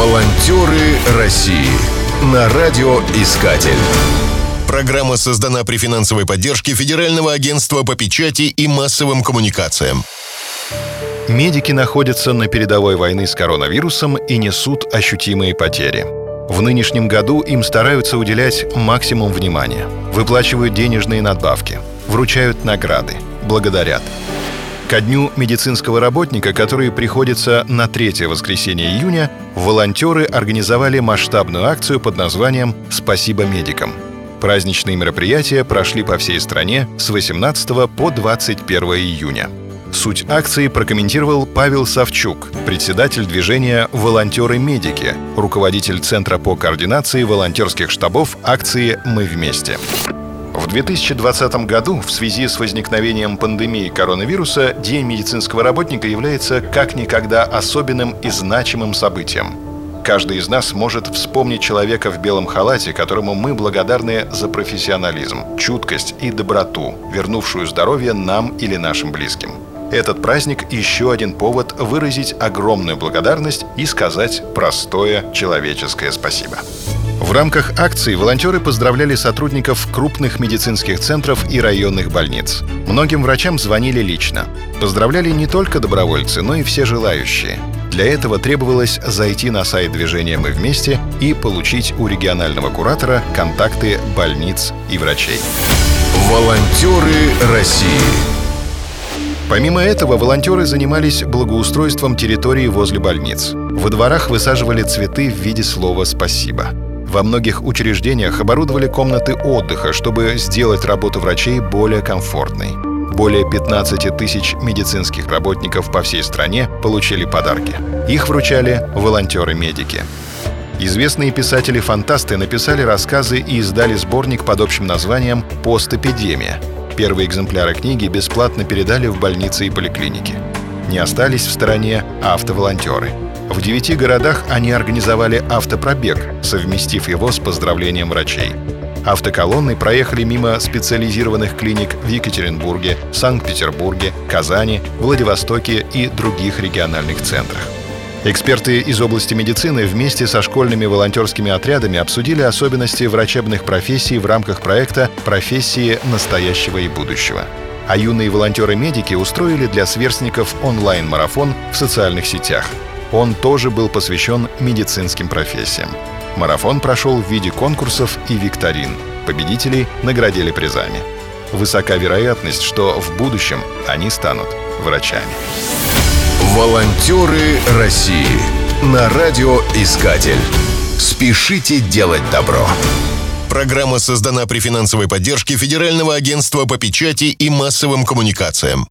Волонтеры России на радиоискатель. Программа создана при финансовой поддержке Федерального агентства по печати и массовым коммуникациям. Медики находятся на передовой войны с коронавирусом и несут ощутимые потери. В нынешнем году им стараются уделять максимум внимания. Выплачивают денежные надбавки, вручают награды, благодарят – Ко дню медицинского работника, который приходится на третье воскресенье июня, волонтеры организовали масштабную акцию под названием «Спасибо медикам». Праздничные мероприятия прошли по всей стране с 18 по 21 июня. Суть акции прокомментировал Павел Савчук, председатель движения «Волонтеры-медики», руководитель Центра по координации волонтерских штабов акции «Мы вместе». В 2020 году в связи с возникновением пандемии коронавируса День медицинского работника является как никогда особенным и значимым событием. Каждый из нас может вспомнить человека в белом халате, которому мы благодарны за профессионализм, чуткость и доброту, вернувшую здоровье нам или нашим близким. Этот праздник – еще один повод выразить огромную благодарность и сказать простое человеческое спасибо. В рамках акции волонтеры поздравляли сотрудников крупных медицинских центров и районных больниц. Многим врачам звонили лично. Поздравляли не только добровольцы, но и все желающие. Для этого требовалось зайти на сайт движения «Мы вместе» и получить у регионального куратора контакты больниц и врачей. Волонтеры России Помимо этого, волонтеры занимались благоустройством территории возле больниц. Во дворах высаживали цветы в виде слова «спасибо». Во многих учреждениях оборудовали комнаты отдыха, чтобы сделать работу врачей более комфортной. Более 15 тысяч медицинских работников по всей стране получили подарки. Их вручали волонтеры-медики. Известные писатели-фантасты написали рассказы и издали сборник под общим названием «Постэпидемия». Первые экземпляры книги бесплатно передали в больницы и поликлиники. Не остались в стороне автоволонтеры — в девяти городах они организовали автопробег, совместив его с поздравлением врачей. Автоколонны проехали мимо специализированных клиник в Екатеринбурге, Санкт-Петербурге, Казани, Владивостоке и других региональных центрах. Эксперты из области медицины вместе со школьными волонтерскими отрядами обсудили особенности врачебных профессий в рамках проекта «Профессии настоящего и будущего». А юные волонтеры-медики устроили для сверстников онлайн-марафон в социальных сетях – он тоже был посвящен медицинским профессиям. Марафон прошел в виде конкурсов и викторин. Победителей наградили призами. Высока вероятность, что в будущем они станут врачами. Волонтеры России на радиоискатель. Спешите делать добро. Программа создана при финансовой поддержке Федерального агентства по печати и массовым коммуникациям.